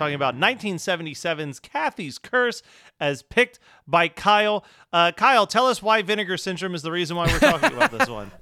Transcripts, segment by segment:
Talking about 1977's Cathy's Curse, as picked by Kyle. Uh, Kyle, tell us why Vinegar Syndrome is the reason why we're talking about this one.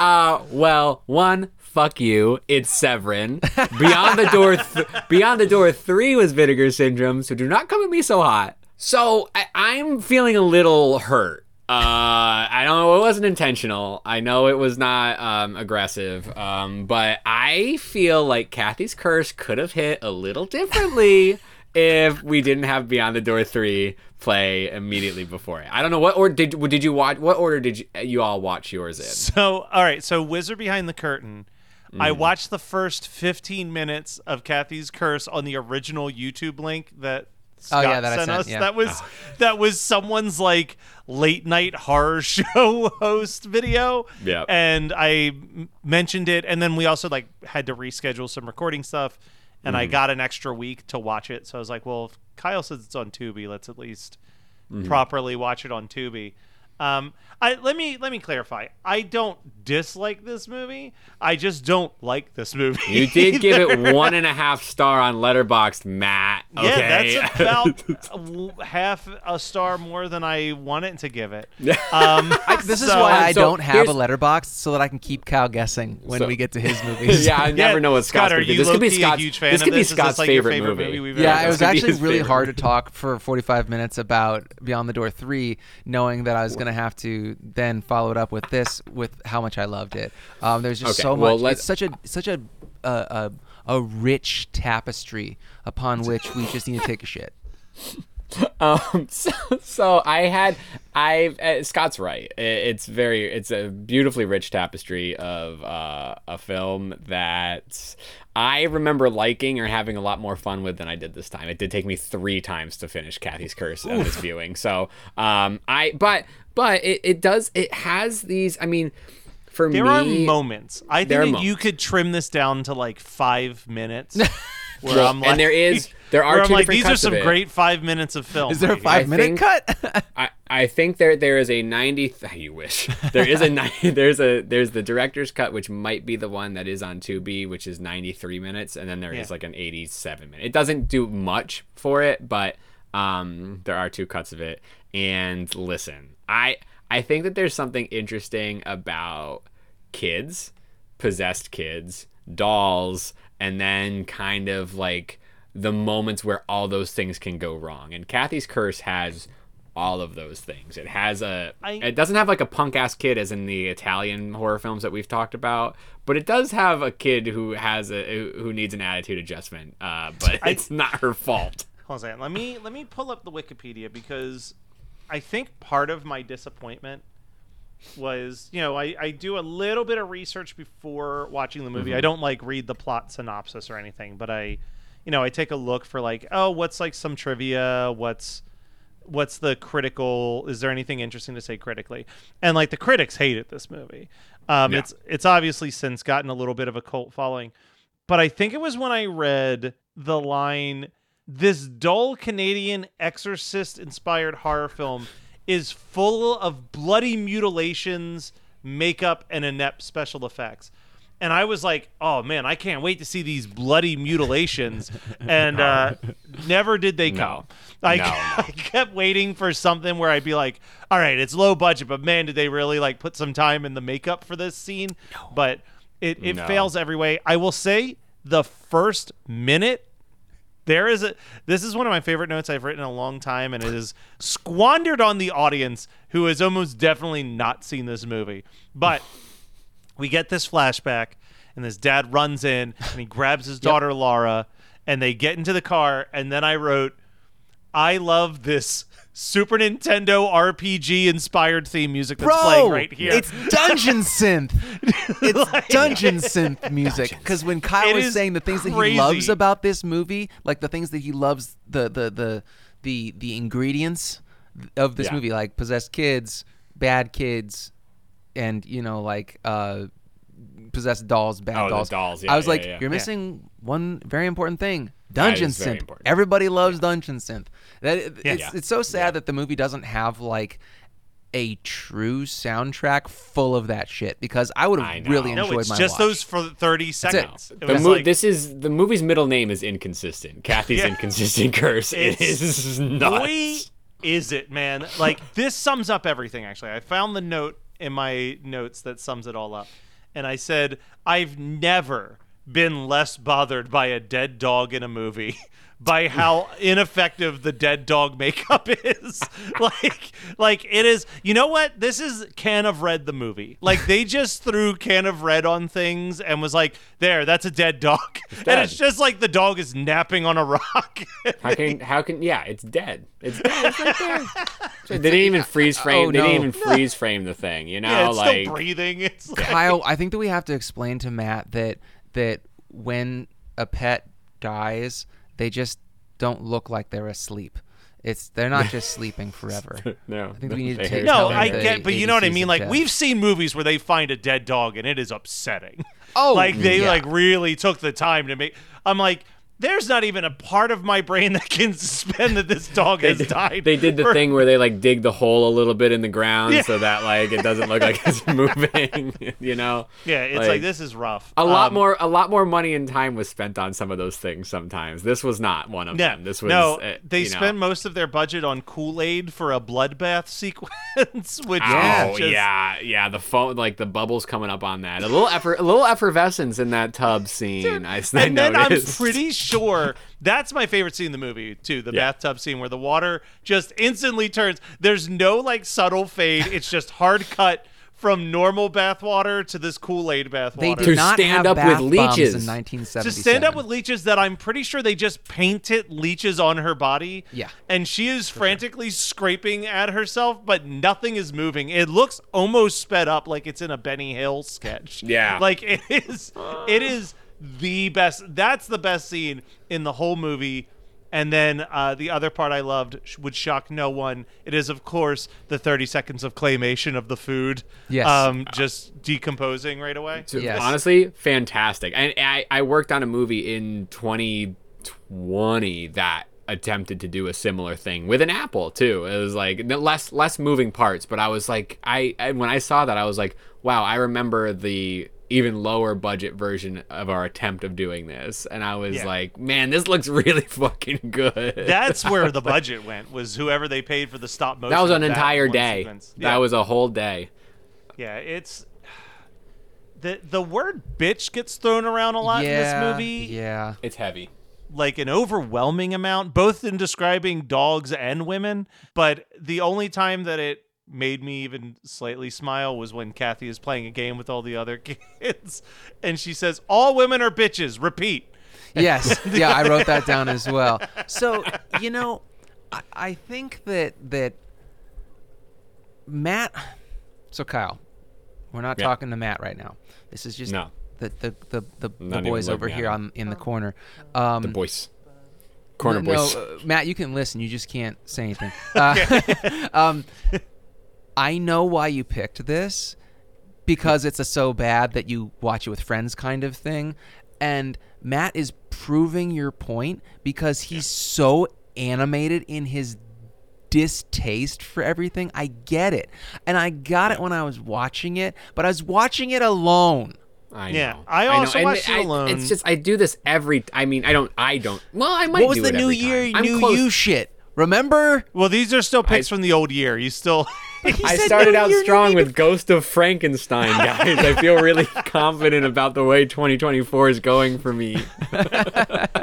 Uh, well, one, fuck you. It's Severin. Beyond the Door, th- Beyond the Door three was Vinegar Syndrome. So do not come at me so hot. So I- I'm feeling a little hurt. Uh, I don't know. It wasn't intentional. I know it was not um, aggressive. Um, but I feel like Cathy's curse could have hit a little differently if we didn't have Beyond the Door three play immediately before it. I don't know what order did did you watch? What order did you, you all watch yours in? So, all right, so Wizard Behind the Curtain. I Mm. watched the first 15 minutes of Cathy's Curse on the original YouTube link that Oh, Scott yeah, that I sent sent, us. yeah. That was that was someone's like late night horror show host video. Yep. And I m- mentioned it, and then we also like had to reschedule some recording stuff, and Mm-hmm. I got an extra week to watch it. So I was like, well, if Kyle says it's on Tubi, let's at least Mm-hmm. properly watch it on Tubi. Um, I let me let me clarify. I don't dislike this movie. I just don't like this movie. You did give it one and a half star on Letterboxd, Matt. Okay. Yeah, that's about half a star more than I wanted to give it. Um, I, this is why I so don't have a here's- Letterboxd so that I can keep Kyle guessing when So- we get to his movies. yeah, I never know what Scott, Scott's are gonna do. you This could be low-key a Scott's. huge fan this could be this? Is this, Scott's like, favorite, favorite movie. movie we've Yeah, ever it was This could be actually really favorite. hard to talk for 45 minutes about Beyond the Door 3, knowing that I was going to have to then follow it up with this, with how much I loved it. Um, there's just Okay, so well, much. let- It's such a such a, a a a rich tapestry upon which we just need to take a shit. Um, so, so I had, I uh, Scott's right. It's very, it's a beautifully rich tapestry of uh, a film that I remember liking or having a lot more fun with than I did this time. It did take me three times to finish Cathy's Curse at this viewing. So, um, I, but, but it, it does, it has these. I mean, for There me, are moments. I think are you could trim this down to like five minutes. Where Well, I'm like, and there is- there are where I'm two like, these are some great five minutes of film. Is there a right here. five minute think- cut? I, I think there there is a 90 th- you wish there is a ni- there's a there's the director's cut which might be the one that is on Tubi which is 93 minutes and then there is Yeah. like an 87 minute it doesn't do much for it but um there are two cuts of it and listen I I think that there's something interesting about kids possessed kids dolls and then kind of like the moments where all those things can go wrong and Cathy's curse has all of those things. It has a. I- it doesn't have like a punk ass kid as in the Italian horror films that we've talked about, but it does have a kid who has a who who needs an attitude adjustment. Uh, but it's not her fault. Hold on. Let me let me pull up the Wikipedia because I think part of my disappointment was you know I, I do a little bit of research before watching the movie. I don't like read the plot synopsis or anything, but I you know, I take a look for like, oh, what's like some trivia, what's what's the critical is there anything interesting to say critically? And like the critics hated this movie. Um Yeah. it's it's obviously since gotten a little bit of a cult following. But i think it was when i read the line this dull canadian exorcist inspired horror film is full of bloody mutilations makeup and inept special effects and I was like, "Oh man, I can't wait to see these bloody mutilations." and uh, never did they come. I, No, no. I kept waiting for something where I'd be like, "All right, it's low budget, but man, did they really like put some time in the makeup for this scene?" But it it No. fails every way. I will say the first minute there is a this is one of my favorite notes I've written in a long time and it is squandered on the audience who has almost definitely not seen this movie. But we get this flashback and this dad runs in and he grabs his daughter Laura and they get into the car and then I wrote I love this Super Nintendo RPG inspired theme music that's Bro, playing right here. it's dungeon synth. It's Like- dungeon synth music. Because when Kyle It was saying the things that he loves about this movie, like the things that he loves, the the the the the ingredients of this Yeah. movie, like possessed kids, bad kids, and you know, like uh possessed dolls, bad Oh, the dolls. dolls, yeah, I was yeah, like, yeah. you're Yeah. missing one very important thing. Dungeon synth. Everybody loves dungeon synth. That Yeah. it's Yeah. it's so sad that the movie doesn't have like a true soundtrack full of that shit because I would have know. really no, enjoyed it's my just watch. those for 30 seconds. It The mo- like, this is the movie's middle name is inconsistent. Cathy's Yeah. inconsistent curse. It It's- is Boy, is it, man. Like, this sums up everything, actually. I found the note in my notes that sums it all up. And I said, I've never been less bothered by a dead dog in a movie. By how ineffective the dead dog makeup is, like, like it is. You know what? This is Can of Red the movie. Like they just threw Can of Red on things and was like, "There, that's a dead dog," and dead. it's just like the dog is napping on a rock. How can how can yeah? It's dead. It's dead. It's right there. they didn't even freeze frame. Oh, They didn't even freeze frame the thing. You know, yeah, it's like still breathing. It's like, Kyle, I think that we have to explain to Matt that that when a pet dies, they just don't look like they're asleep. It's they're not just sleeping forever. no. I think we need to take- no, tell them. them I get, but you know what I mean. Like death. we've seen movies where they find a dead dog and it is upsetting. Oh, like they yeah. like really took the time to make. I'm like, there's not even a part of my brain that can suspend that this dog has died. They did the for- thing where they like dig the hole a little bit in the ground Yeah. so that like it doesn't look like it's moving. you know. Yeah, it's like, this is rough. A lot Um, more, a lot more money and time was spent on some of those things. Sometimes this was not one of No, them. This was no. uh, they spent most of their budget on Kool Aid for a bloodbath sequence, which Oh is just- yeah, yeah. The phone, like the bubbles coming up on that. A little effort, a little effervescence in that tub scene. I, I and then I'm pretty sure that's my favorite scene in the movie too. The Yeah. bathtub scene where the water just instantly turns. There's no like subtle fade. It's just hard cut from normal bathwater to this Kool Aid bathwater. They did To not stand have up with bath bombs leeches. in To 1977. to stand up with leeches that I'm pretty sure they just painted leeches on her body. Yeah. And she is frantically scraping at herself, but nothing is moving. It looks almost sped up like it's in a Benny Hill sketch. Yeah. Like it is it is the best that's the best scene in the whole movie. And then uh, the other part I loved sh- would shock no one. It is, of course, the 30 seconds of claymation of the food. Yes. Um, just decomposing right away. Yes. Honestly, fantastic. And I, I worked on a movie in 2020 that attempted to do a similar thing with an apple too. It was like less less moving parts, but I was like, I and when I saw that, I was like, wow, I remember the even lower budget version of our attempt of doing this, and I was Yeah. like, man, this looks really fucking good. That's where the budget went. Was whoever they paid for the stop motion. that was an of entire day. sequence. That Yeah. was a whole day. yeah. It's the the word bitch gets thrown around a lot yeah, in this movie. Yeah. It's heavy. like an overwhelming amount, both in describing dogs and women. But the only time that it made me even slightly smile was when Cathy is playing a game with all the other kids, and she says, "All women are bitches." Repeat. Yes. Yeah, I wrote that down as well. So, you know, I, I think that that Matt so Kyle, we're not Yeah. talking to Matt right now. This is just No. the the the, the, the boys over here on in the corner. Um The voice. Corner no, boys. uh, Matt, you can listen. You just can't say anything. Uh, um, I know why you picked this because it's a so bad that you watch it with friends kind of thing, and Matt is proving your point because he's so animated in his distaste for everything. I get it, and I got it when I was watching it, but I was watching it alone. I Yeah, know. I know. also And watched it I- alone. It's just I do this every. I mean, I don't. I don't. Well, I might. What was do the it New every Year, time. I'm New close- You shit? Remember? Well, these are still picks I- from the old year. You still. I started out strong with Ghost of Frankenstein, guys. I feel really confident about the way 2024 is going for me.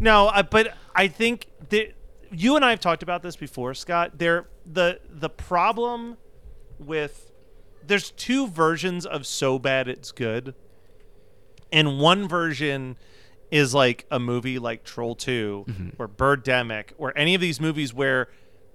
No, I, but I think that you and I have talked about this before, Scott. There, the the problem with there's two versions of so bad it's good, and one version is like a movie like Troll 2 mm-hmm. or Birdemic or any of these movies where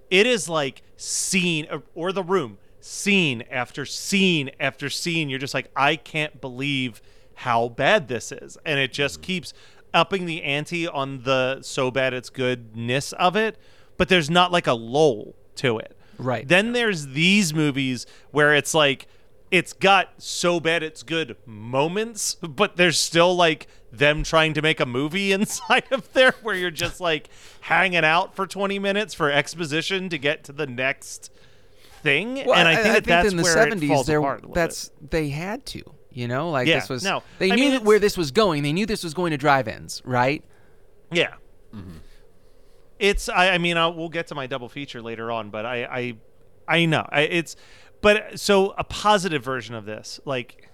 it is like scene or, or The Room, scene after scene after scene. You're just like, I can't believe how bad this is, and it just mm-hmm. keeps upping the ante on the so bad it's goodness of it. But there's not like a lull to it. Right. Then there's these movies where it's like it's got so bad it's good moments, but there's still like them trying to make a movie inside of there where you're just like hanging out for 20 minutes for exposition to get to the next thing. Well, and I think that that's in the 70s there apart a that's they had to, you know, like Yeah, this was no, they I knew mean, where this was going. They knew this was going to drive-ins, right? bit. Yeah. Mm-hmm. It's I, I mean I'll, we'll get to my double feature later on, but I I I know I, it's but so a positive version of this like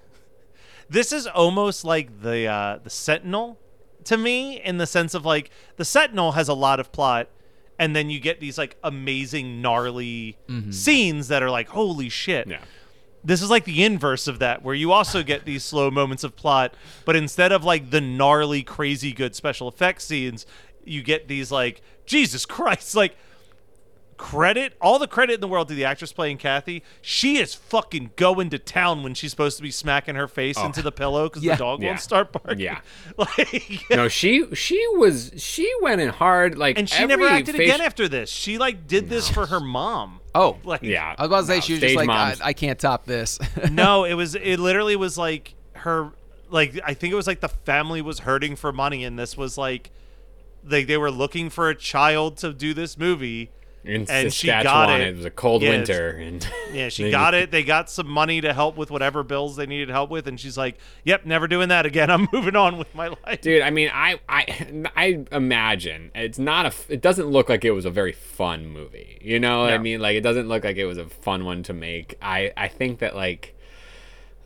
this is almost like the uh, the Sentinel to me in the sense of like the Sentinel has a lot of plot, and then you get these like amazing gnarly scenes that are like holy shit. Yeah. This is like the inverse of that, where you also get these slow moments of plot, but instead of like the gnarly, crazy good special effects scenes, you get these like Jesus Christ, like credit all the credit in the world to the actress playing Cathy. She is fucking going to town when she's supposed to be smacking her face oh. into the pillow because Yeah. the dog Yeah. won't start barking. Yeah. like No, she she was she went in hard like and she every never acted face- again after this. She like did this for her mom. Oh, Like Yeah, I was about to say no, she was just like, I. I can't top this. no, it was it literally was like her like I think it was like the family was hurting for money and this was like like they were looking for a child to do this movie. In and she Saskatchewan. got it. It was a cold Yeah, winter, and Yeah, she got it. They got some money to help with whatever bills they needed help with and she's like, "Yep, never doing that again. I'm moving on with my life." Dude, I mean, I, I, I imagine it's not a. It doesn't look like it was a very fun movie. You know what I mean? Like, it doesn't look like it was a fun one to make. I, I think that like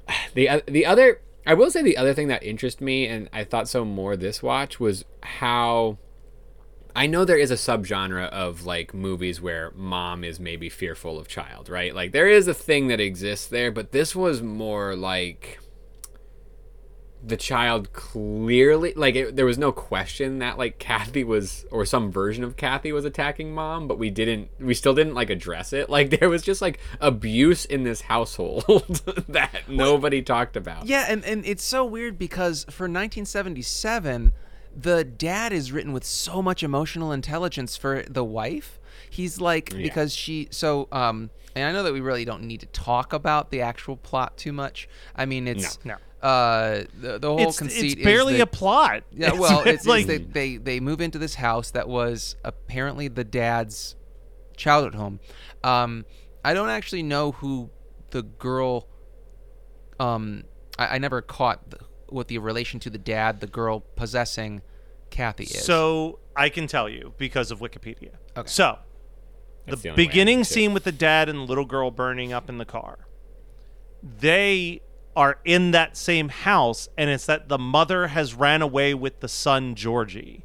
the the other. I will say the other thing that interested me, and I thought so more this watch was how. I know there is a subgenre of like movies where mom is maybe fearful of child, right? Like there is a thing that exists there, but this was more like the child clearly like it, there was no question that like Cathy was or some version of Cathy was attacking mom, but we didn't we still didn't like address it. Like there was just like abuse in this household that nobody talked about. yeah, and, and it's so weird because for 1977, the dad is written with so much emotional intelligence for the wife. He's like because she so um and I know that we really don't need to talk about the actual plot too much. I mean it's No. uh the, the whole It's, conceit it's barely is that, a plot. Yeah, well, it's, it's like they, they they move into this house that was apparently the dad's childhood home. Um, I don't actually know who the girl. Um, I, I never caught the, what the relation to the dad, the girl possessing Cathy is. So I can tell you because of Wikipedia. Okay. So the the only way I beginning scene with the dad and the little girl burning up in the car. They are in that same house, and it's that the mother has ran away with the son Georgie.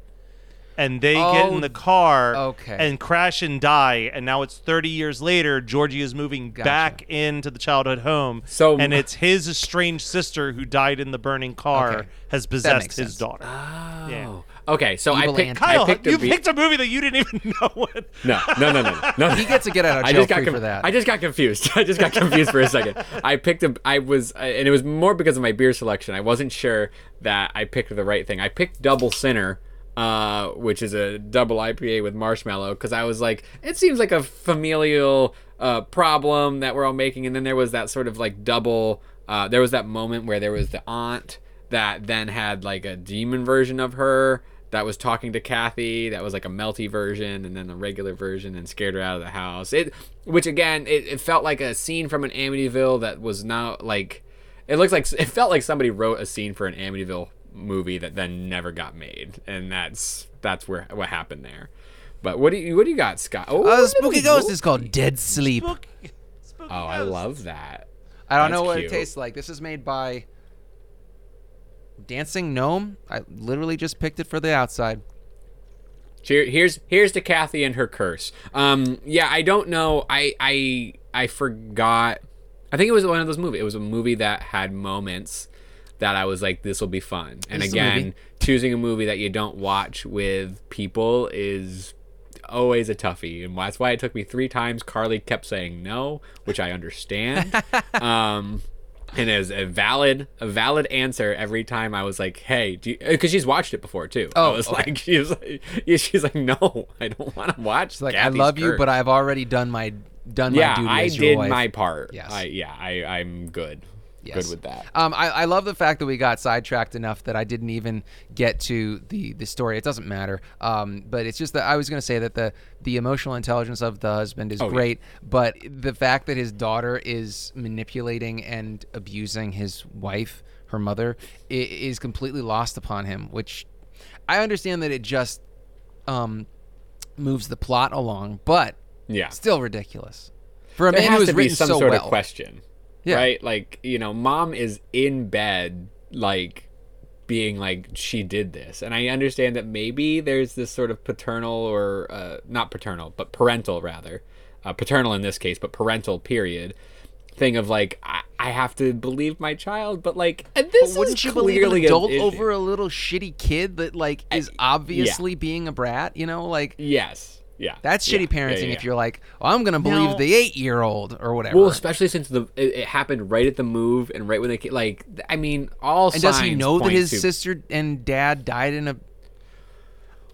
And they get Oh, in the car okay. and crash and die. And now it's 30 years later. Georgie is moving Gotcha. back into the childhood home. So- and it's his estranged sister who died in the burning car Okay. has possessed his sense. daughter. Oh. Yeah. Okay, so I picked. aunt. Kyle, I picked you beat- picked a movie that you didn't even know what. No, no, no, no, no. he gets to get out of I jail just got free com- for that. I just got confused. I just got confused for a second. I picked a. I was, uh, and it was more because of my beer selection. I wasn't sure that I picked the right thing. I picked Double Sinner, uh, which is a double IPA with marshmallow, because I was like, it seems like a familial uh, problem that we're all making. And then there was that sort of like double. Uh, there was that moment where there was the aunt that then had like a demon version of her that was talking to Cathy. That was like a melty version, and then the regular version, and scared her out of the house. It, which again, it, it felt like a scene from an Amityville that was not like. It looks like it felt like somebody wrote a scene for an Amityville movie that then never got made, and that's that's where what happened there. But what do you what do you got, Scott? Oh, Uh, Spooky Ghost the- is called Dead Sleep. Spook- spooky Oh, I love that. I don't know what cute. it tastes like. This is made by Dancing Gnome. I literally just picked it for the outside. Here's here's to Cathy and her curse. Um, yeah, I don't know. I I I forgot. I think it was one of those movies. It was a movie that had moments that I was like, this will be fun. And This is a again, choosing a movie that you don't watch with people is always a toughie, and that's why it took me three times. Carly kept saying no, which I understand. um, and was a valid a valid answer every time I was like, "Hey," because she's watched it before too. I Oh, was okay. like, she was like, yeah, she's like, "No, I don't want to watch." It's like I Cathy's love you, but I've already done my done yeah, my duty I as your did wife. my part. Yes. I, yeah, I I'm good. Yes. Good with that. Um, I, I love the fact that we got sidetracked enough that I didn't even get to the, the story. It doesn't matter. Um, but it's just that I was going to say that the the emotional intelligence of the husband is Oh, yeah. great, but the fact that his daughter is manipulating and abusing his wife, her mother, is completely lost upon him. Which I understand that it just um, moves the plot along, but Yeah. still ridiculous for a there man has who has be written some so sort well. of question, Yeah. right? Like you know, mom is in bed, like being like she did this, and I understand that maybe there's this sort of paternal or uh, not paternal, but parental rather, uh, paternal in this case, but parental period thing of like I, I have to believe my child, but like and this But wouldn't is you believe an adult over a little shitty kid that like is obviously being a brat? You know, like Yes. Yeah. that's Yeah. shitty Yeah, parenting. yeah, If yeah. you're like, well, I'm gonna believe Now- the eight year old or whatever. Well, especially since the it, it happened right at the move and right when they like I mean all and does he know that his to- sister and dad died in a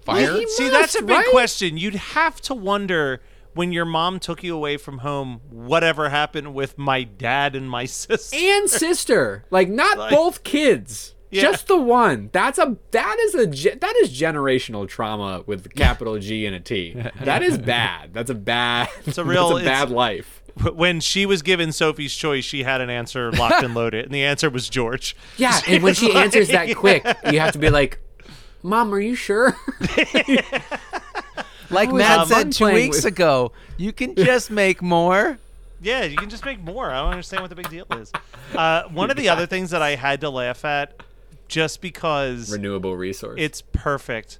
fire? he See, must, that's a big right? question. You'd have to wonder when your mom took you away from home, whatever happened with my dad and my sister. and sister like not Like- both kids Yeah. just the one that's a that is a that is generational trauma with capital G and a T that is bad that's a bad it's a real- that's a bad life when she was given Sophie's choice, she had an answer locked and loaded, and the answer was George. yeah and when was she answers that quick you have to be like mom are you sure like was Matt fun said two weeks with- ago, you can just make more. Yeah, you can just make more. I don't understand what the big deal is. Uh, one of the other things that I had to laugh at, just because renewable resource it's perfect,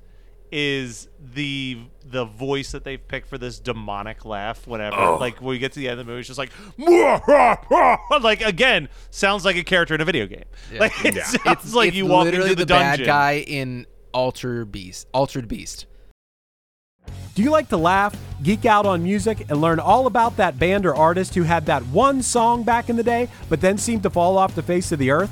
is the the voice that they've picked for this demonic laugh. Whatever, Oh. like when we get to the end of the movie, it's just like, "Mwah, ha, ha," like again, sounds like a character in a video game. Like it Yeah. sounds like it's you walk literally into the, the, bad dungeon. guy in Alter Beast. Altered Beast. Do you like to laugh, geek out on music, and learn all about that band or artist who had that one song back in the day, but then seemed to fall off the face of the earth?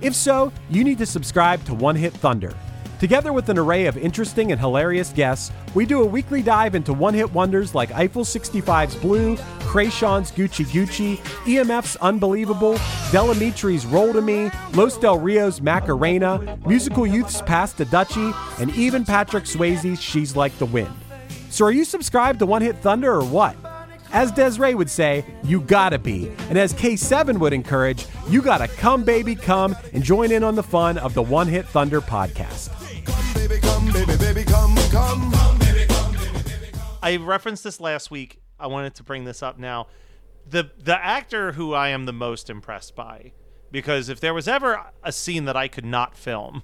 If so, you need to subscribe to One Hit Thunder. Together with an array of interesting and hilarious guests, we do a weekly dive into one hit wonders like Eiffel 65's Blue, Kreayshawn's Gucci Gucci, EMF's Unbelievable, Del Amitri's Roll to Me, Los Del Rio's Macarena, Musical Youth's Pass the Dutchie, and even Patrick Swayze's She's Like the Wind. So are you subscribed to One Hit Thunder or what? As Des'ree would say, you gotta be. And as K7 would encourage, you gotta come, baby, come and join in on the fun of the One Hit Thunder podcast. I referenced this last week. I wanted to bring this up now. The the actor who I am the most impressed by, because if there was ever a scene that I could not film,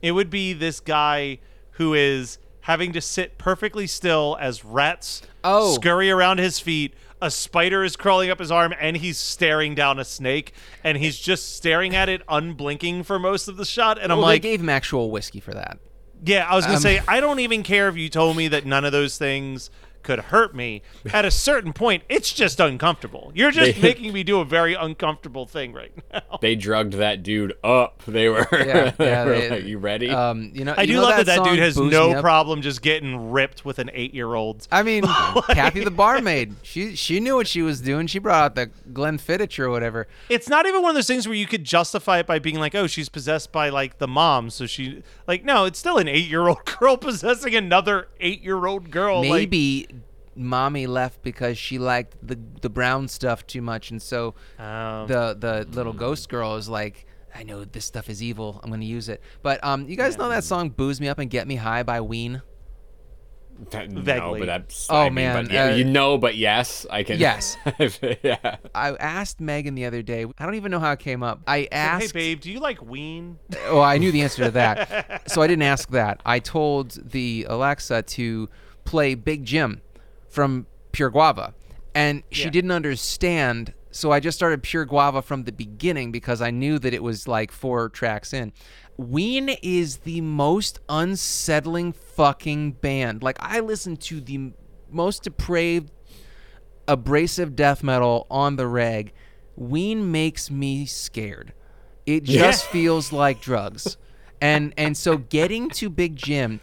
it would be this guy who is having to sit perfectly still as rats Oh. scurry around his feet. A spider is crawling up his arm, and he's staring down a snake, and he's just staring at it, unblinking for most of the shot. And I'm like, they gave him actual whiskey for that. yeah, I was gonna Um, say I don't even care if you told me that none of those things could hurt me. At a certain point, it's just uncomfortable. You're just They- making me do a very uncomfortable thing right now. They drugged that dude up. They were, Yeah, they yeah, were they- like, "You ready?" Um, you know, I you do know love that that dude has no problem just getting ripped with an eight-year-old. I mean, Cathy the barmaid, she she knew what she was doing. She brought out the Glenfiddich or whatever. It's not even one of those things where you could justify it by being like, "Oh, she's possessed by like the mom," so she like no, it's still an eight-year-old girl possessing another eight-year-old girl. like- Maybe mommy left because she liked the the brown stuff too much, and so Oh. the the little ghost girl is like, I know this stuff is evil. I'm gonna use it. But um, you guys know that song "Booze Me Up and Get Me High" by Ween? That- no, but that's. Oh, I mean, man, but yeah, uh, you know, but yes, I can. Yes. yeah. I asked Megan the other day. I don't even know how it came up. I asked, Hey, asked. babe, do you like Ween? Oh, I knew the answer to that. so I didn't ask that. I told the Alexa to play Big Jim from Pure Guava. And she Yeah. didn't understand. So I just started Pure Guava from the beginning because I knew that it was like four tracks in. Ween is the most unsettling fucking band. Like, I listen to the most depraved abrasive death metal on the reg, Ween makes me scared. It just feels like drugs. And and so getting to Big Jim,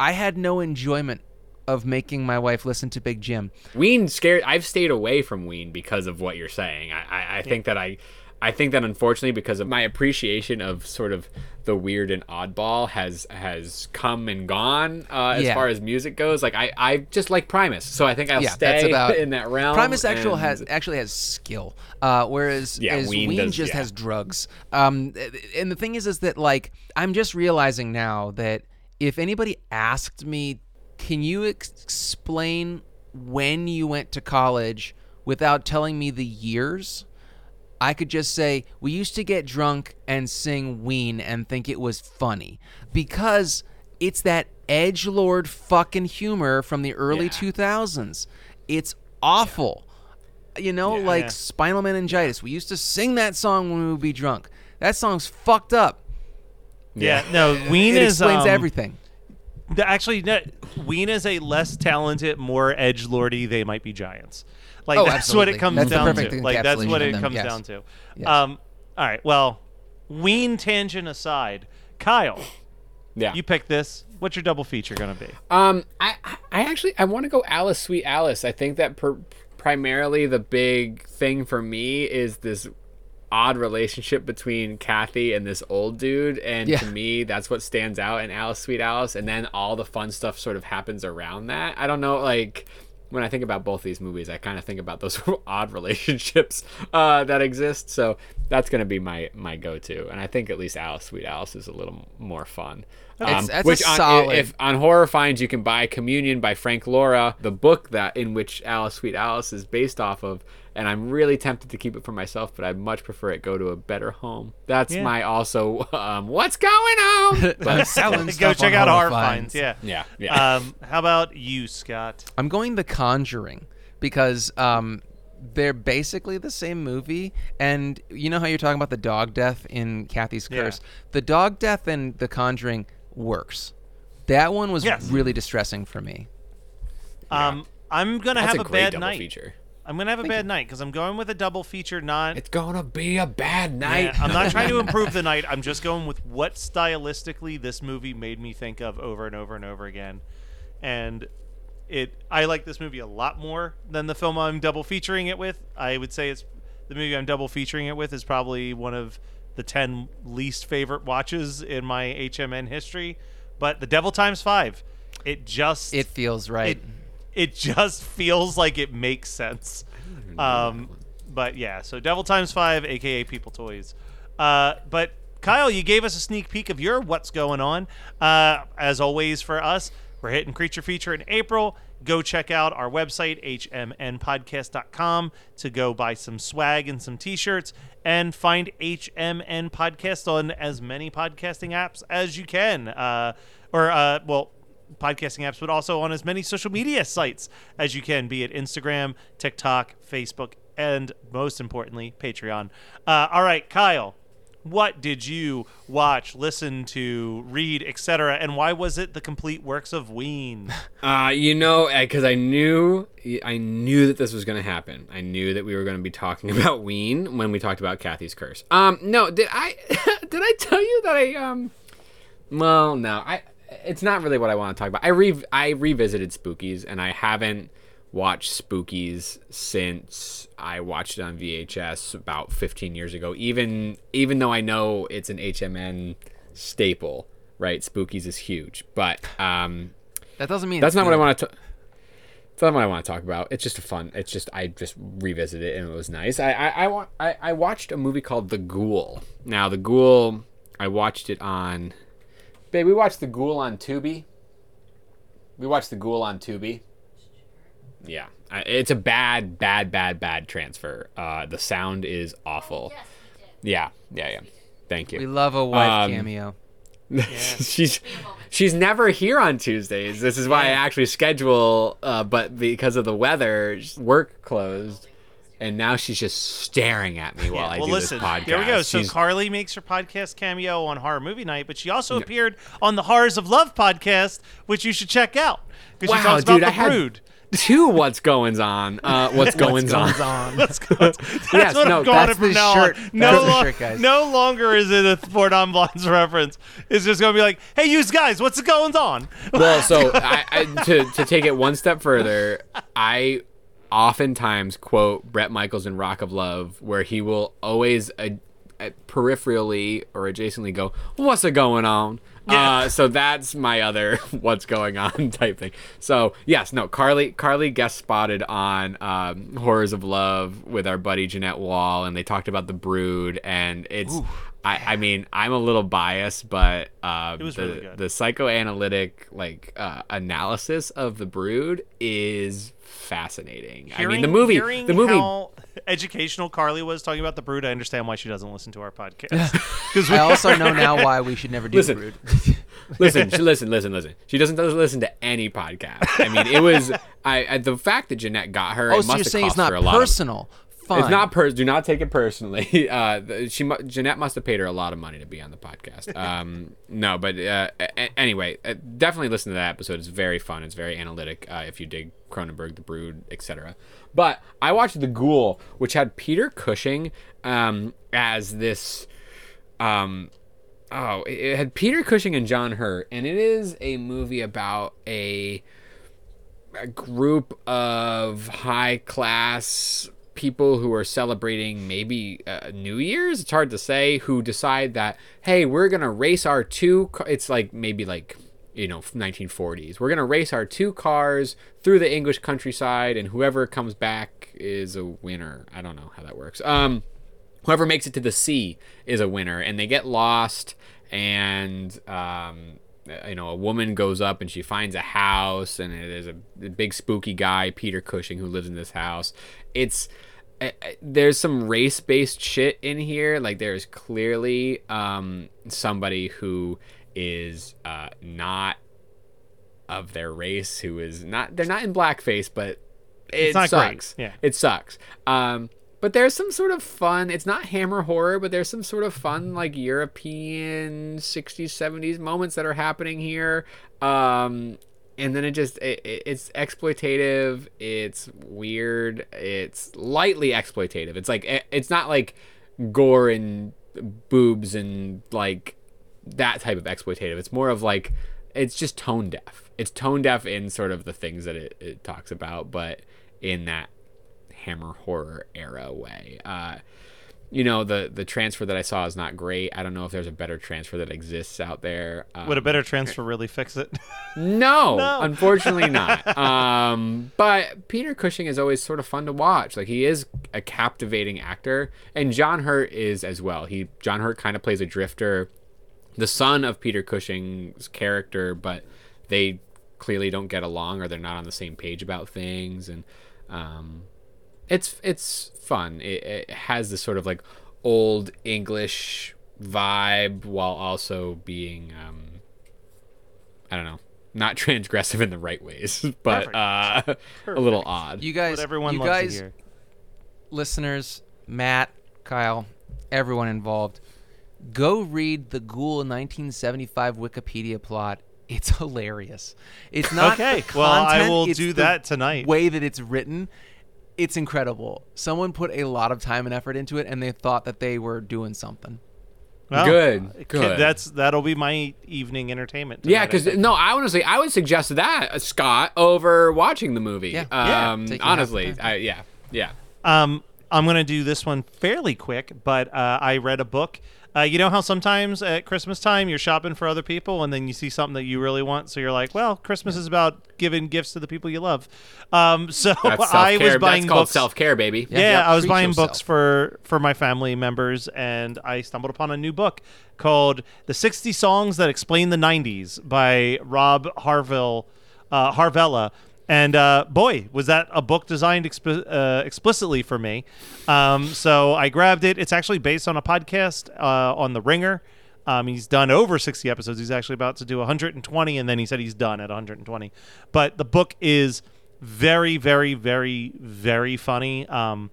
I had no enjoyment of making my wife listen to Big Jim. Ween scared. I've stayed away from Ween because of what you're saying. I, I, I think that I, I think that unfortunately because of my appreciation of sort of the weird and oddball has has come and gone uh, as Yeah. far as music goes. Like I, I just like Primus, so I think I'll yeah, stay about in that realm. Primus actual and- has actually has skill, uh, whereas Yeah, Ween Ween, does- just yeah. has drugs. Um, and the thing is, is that like I'm just realizing now that if anybody asked me, can you ex- explain when you went to college without telling me the years? I could just say we used to get drunk and sing Ween and think it was funny because it's that edge lord fucking humor from the early Yeah. 2000s. It's awful. You know, like Yeah. spinal meningitis. We used to sing that song when we would be drunk. That song's fucked up. Yeah, no, Ween it is explains um, everything. The- Actually, no, Ween is a less talented, more edge lordy. They might be giants. Like Oh, that's what it comes That's down to. Like that's what it them, comes yes. down to. Yes. Um, all right. Well, Ween tangent aside, Kyle, Yeah. you picked this. What's your double feature gonna be? Um, I I actually I want to go Alice, Sweet Alice. I think that per, primarily the big thing for me is this odd relationship between Cathy and this old dude, and Yeah. to me that's what stands out in Alice, Sweet Alice. And then all the fun stuff sort of happens around that. I don't know, like. When I think about both these movies, I kind of think about those odd relationships uh, that exist. So that's going to be my my go to, and I think at least Alice, Sweet Alice, is a little more fun. That's- Um, that's a which on, solid- if on horror finds you can buy communion by frank lauria the book that in which alice sweet alice is based off of and i'm really tempted to keep it for myself but i'd much prefer it go to a better home that's Yeah. my also um, what's going on I'm selling Go check on out our Horror Finds. Yeah. yeah yeah Um, how about you, Scott? I'm going The Conjuring because um, they're basically the same movie. And you know how you're talking about the dog death in Cathy's Yeah. Curse? The dog death in The Conjuring works. That one was Yes. really distressing for me. Um, I'm gonna that's have a a, great bad double night. feature I'm gonna have a bad night because I'm going with a double feature. Not it's gonna be a bad night Yeah, I'm not trying to improve the night. I'm just going with what stylistically this movie made me think of over and over and over again. And it I like this movie a lot more than the film I'm double featuring it with. I would say it's the movie I'm double featuring it with is probably one of the 10 least favorite watches in my HMN history, but The Devil Times 5. It just It feels right. it, it just feels like it makes sense. Um, but yeah, so Devil Times Five, aka People Toys. Uh, but Kyle, you gave us a sneak peek of your what's going on. Uh, as always for us, we're hitting Creature Feature in April. Go check out our website, hmnpodcast.com, to go buy some swag and some t shirts and find HMN Podcast on as many podcasting apps as you can. Uh, or, uh, well, podcasting apps, but also on as many social media sites as you can, be it Instagram, TikTok, Facebook, and most importantly, Patreon. Uh, all right, Kyle, what did you watch, listen to, read, etc., and why was it the complete works of Ween? Uh, you know, because I knew, I knew that this was going to happen. I knew that we were going to be talking about Ween when we talked about Cathy's curse. Um, no, did I, did I tell you that I, um, well, no, I, it's not really what I want to talk about. I re, I revisited Spookies, and I haven't watched Spookies since I watched it on VHS about 15 years ago. Even, even though I know it's an HMN staple, right? Spookies is huge, but, um. That doesn't mean That's not what I want to. That's not what I want to talk about. It's just a fun. It's just I just revisited it and it was nice. I I I, wa- I, I watched a movie called The Ghoul. Now The Ghoul, I watched it on. Babe, we watched The Ghoul on Tubi. We watched The Ghoul on Tubi. Yeah, it's a bad, bad, bad, bad transfer. Uh, the sound is awful. Yeah, yeah, yeah. Thank you. We love a wife Um, cameo. she's she's never here on Tuesdays. This is why I actually schedule, uh, but because of the weather, work closed, and now she's just staring at me while I well, do listen, this podcast. here we go. So She's- Carly makes her podcast cameo on Horror Movie Night, but she also appeared on the Horrors of Love podcast, which you should check out because she talks dude, about I the had brood. two what's goings on. Uh, what's goings on? Let's go. That's Yes, what no, I'm going that's from now shirt. on. No, lo- shirt, guys. no longer is it a Four Non Blondes reference. It's just going to be like, hey, you guys, what's going on? well, so I, I, to to take it one step further, I oftentimes quote Bret Michaels in Rock of Love, where he will always uh, uh, peripherally or adjacently go, "What's a going on?" Uh, so that's my other "what's going on" type thing. So yes, no, Carly Carly guest spotted on um, Horrors of Love with our buddy Jeanette Wall, and they talked about the Brood, and it's. I, I mean, I'm a little biased, but uh, was the, really good. the psychoanalytic like uh, analysis of the Brood is fascinating. I mean, the movie, the movie. how educational Carly was talking about the brood, I understand why she doesn't listen to our podcast. Because I also know now why we should never do Listen. Brood. listen, she, listen, listen, listen. She doesn't doesn't listen to any podcast. I mean, it was I, I the fact that Jeanette got her. Oh, it so must you're have saying it's not her a lot of- It's not pers. Do not take it personally. Uh, she Jeanette must have paid her a lot of money to be on the podcast. Um, no, but uh, a- anyway, uh, definitely listen to that episode. It's very fun. It's very analytic. Uh, if you dig Cronenberg, The Brood, etc. But I watched The Ghoul, which had Peter Cushing um, as this. Um, oh, it it had Peter Cushing and John Hurt, and it is a movie about a a group of high class people who are celebrating maybe uh, New Year's. It's hard to say. Who decide that hey, we're gonna race our two. ca- It's like maybe like you know 1940s. We're gonna race our two cars through the English countryside, and whoever comes back is a winner. I don't know how that works. Um, whoever makes it to the sea is a winner and they get lost and um, you know a woman goes up and she finds a house and there's a, a big spooky guy peter cushing who lives in this house it's uh, there's some race-based shit in here like there's clearly um, somebody who is uh, not of their race who is not they're not in blackface but it not great. sucks Yeah. it sucks um but there's some sort of fun it's not hammer horror but there's some sort of fun like european 60s 70s moments that are happening here um and then it just it, it- it's exploitative it's weird it's lightly exploitative. It's like it- it's not like gore and boobs and like that type of exploitative. It's more of like it's just tone deaf. It's tone deaf in sort of the things that it, it talks about but in that hammer horror era way. Uh, you know, the the transfer that I saw is not great. I don't know if there's a better transfer that exists out there. Um, Would a better transfer really fix it? no, No. unfortunately not. Um, but Peter Cushing is always sort of fun to watch. Like he is a captivating actor, and John Hurt is as well. He John Hurt kind of plays a drifter, the son of Peter Cushing's character, but they clearly don't get along or they're not on the same page about things, and um, it's it's fun. It, it has this sort of like old English vibe while also being um, I don't know, not transgressive in the right ways, but uh, a little odd. You guys, what everyone you loves guys, to hear. listeners, Matt, Kyle, everyone involved. Go read the Ghoul 1975 Wikipedia plot. It's hilarious. It's not Okay, the well, I will do that tonight. Way that it's written, it's incredible. Someone put a lot of time and effort into it, and they thought that they were doing something. Well, Good, good. That's that'll be my evening entertainment. Yeah, tonight, I because no, I honestly, I would suggest that uh, Scott over watching the movie. Yeah. Yeah. Um, Take you half the honestly. I, yeah, yeah. Um, I'm gonna do this one fairly quick, but uh, I read a book. Uh, you know how sometimes at Christmas time you're shopping for other people, and then you see something that you really want, so you're like, "Well, Christmas is about giving gifts to the people you love." Um, so That's I was buying That's books. self care, baby. Yeah, Yeah, I was buying yourself. books for for my family members, and I stumbled upon a new book called "The 60 Songs That Explain the 90s" by Rob Harville, uh, Harvilla. And uh, boy, was that a book designed exp- uh, explicitly for me. Um, so I grabbed it. It's actually based on a podcast uh, on The Ringer. Um, he's done over 60 episodes. He's actually about to do 120, and then he said he's done at 120. But the book is very, very, very, very funny. Um,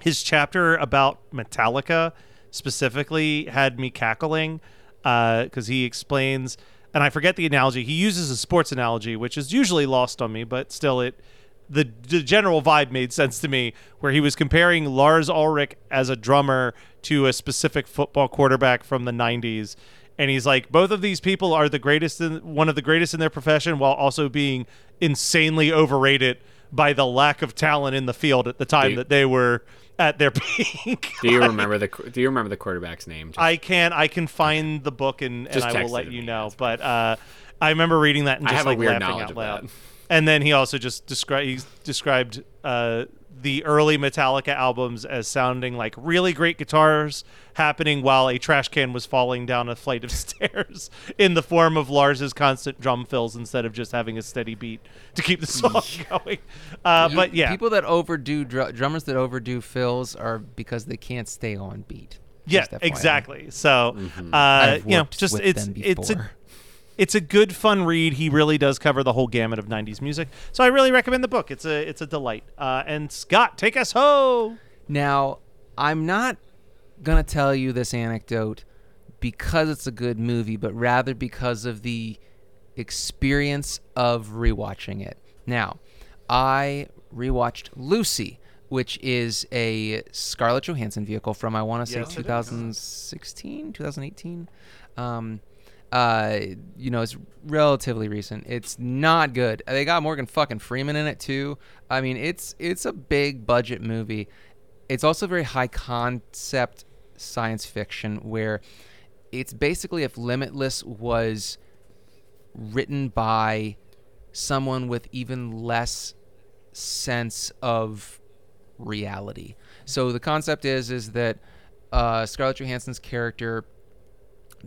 his chapter about Metallica specifically had me cackling because he explains, and I forget the analogy. He uses a sports analogy, which is usually lost on me, but still, it the the general vibe made sense to me, where he was comparing Lars Ulrich as a drummer to a specific football quarterback from the '90s. And he's like, both of these people are the greatest, in, one of the greatest in their profession, while also being insanely overrated by the lack of talent in the field at the time Dude. that they were at their peak. Do you remember the Do you remember the quarterback's name? Just- I can I can find the book and, and I will let you know. But uh, I remember reading that and I just like weird laughing knowledge out loud. And then he also just described he described uh, the early Metallica albums as sounding like really great guitars happening while a trash can was falling down a flight of stairs in the form of Lars's constant drum fills instead of just having a steady beat to keep the song going. Uh, but yeah, People that overdo dr- drummers that overdo fills are because they can't stay on beat. Yeah, exactly. So, Mm-hmm. uh, you know, just it's it's a before. It's a good fun read. He really does cover the whole gamut of '90s music. So I really recommend the book. It's a it's a delight. Uh, and Scott, take us home. Now, I'm not going to tell you this anecdote because it's a good movie, but rather because of the experience of rewatching it. Now, I rewatched Lucy, which is a Scarlett Johansson vehicle from I want to say Yes, 2016, 2018. Um, uh, you know, it's relatively recent. It's not good. They got Morgan fucking Freeman in it too. I mean, it's it's a big budget movie. It's also very high concept science fiction where it's basically if Limitless was written by someone with even less sense of reality. So the concept is is that uh, Scarlett Johansson's character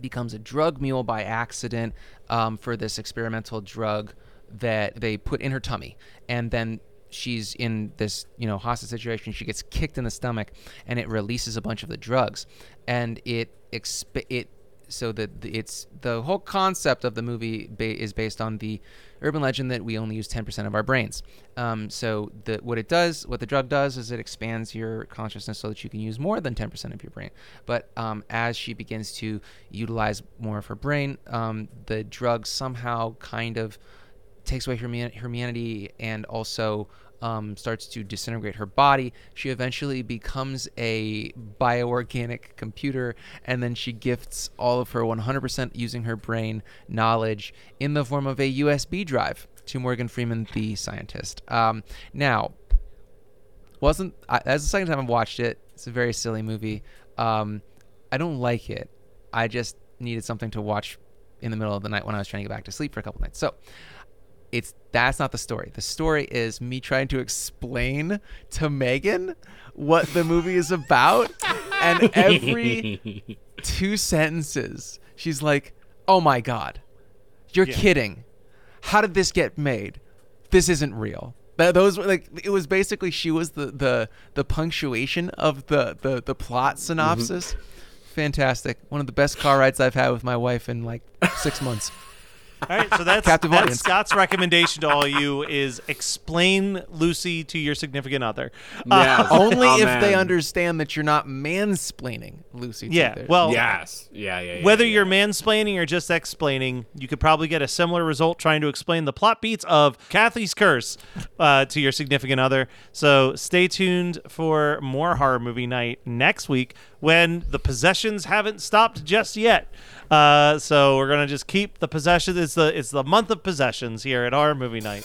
becomes a drug mule by accident um, for this experimental drug that they put in her tummy, and then she's in this you know hostage situation. She gets kicked in the stomach, and it releases a bunch of the drugs, and it exp- it so that it's the whole concept of the movie ba- is based on the urban legend that we only use 10% of our brains. Um, so the what it does, what the drug does, is it expands your consciousness so that you can use more than 10% of your brain. But um, as she begins to utilize more of her brain, um, the drug somehow kind of takes away her humanity and also um, starts to disintegrate her body. She eventually becomes a bioorganic computer, and then she gifts all of her 100% using her brain knowledge in the form of a USB drive to Morgan Freeman, the scientist. Um, now, wasn't I, that's the second time I've watched it. It's a very silly movie. Um, I don't like it. I just needed something to watch in the middle of the night when I was trying to get back to sleep for a couple nights. So it's that's not the story. The story is me trying to explain to Megan what the movie is about, and every two sentences she's like, "Oh my god, you're kidding! How did this get made? This isn't real." Th- Those were like it was basically she was the the the punctuation of the the the plot mm-hmm. synopsis. Fantastic! One of the best car rides I've had with my wife in like six months. All right, so that's, Captive that's audience. Scott's recommendation to all you is explain Lucy to your significant other. Uh, Only Oh, if man. they understand that you're not mansplaining Lucy. to yeah, their- well, Yes. Yeah, yeah, yeah. Whether yeah. you're mansplaining or just explaining, you could probably get a similar result trying to explain the plot beats of Cathy's Curse uh, to your significant other. So stay tuned for more horror movie night next week when the possessions haven't stopped just yet. Uh, so we're gonna just keep the possessions. It's the it's the month of possessions here at our movie night.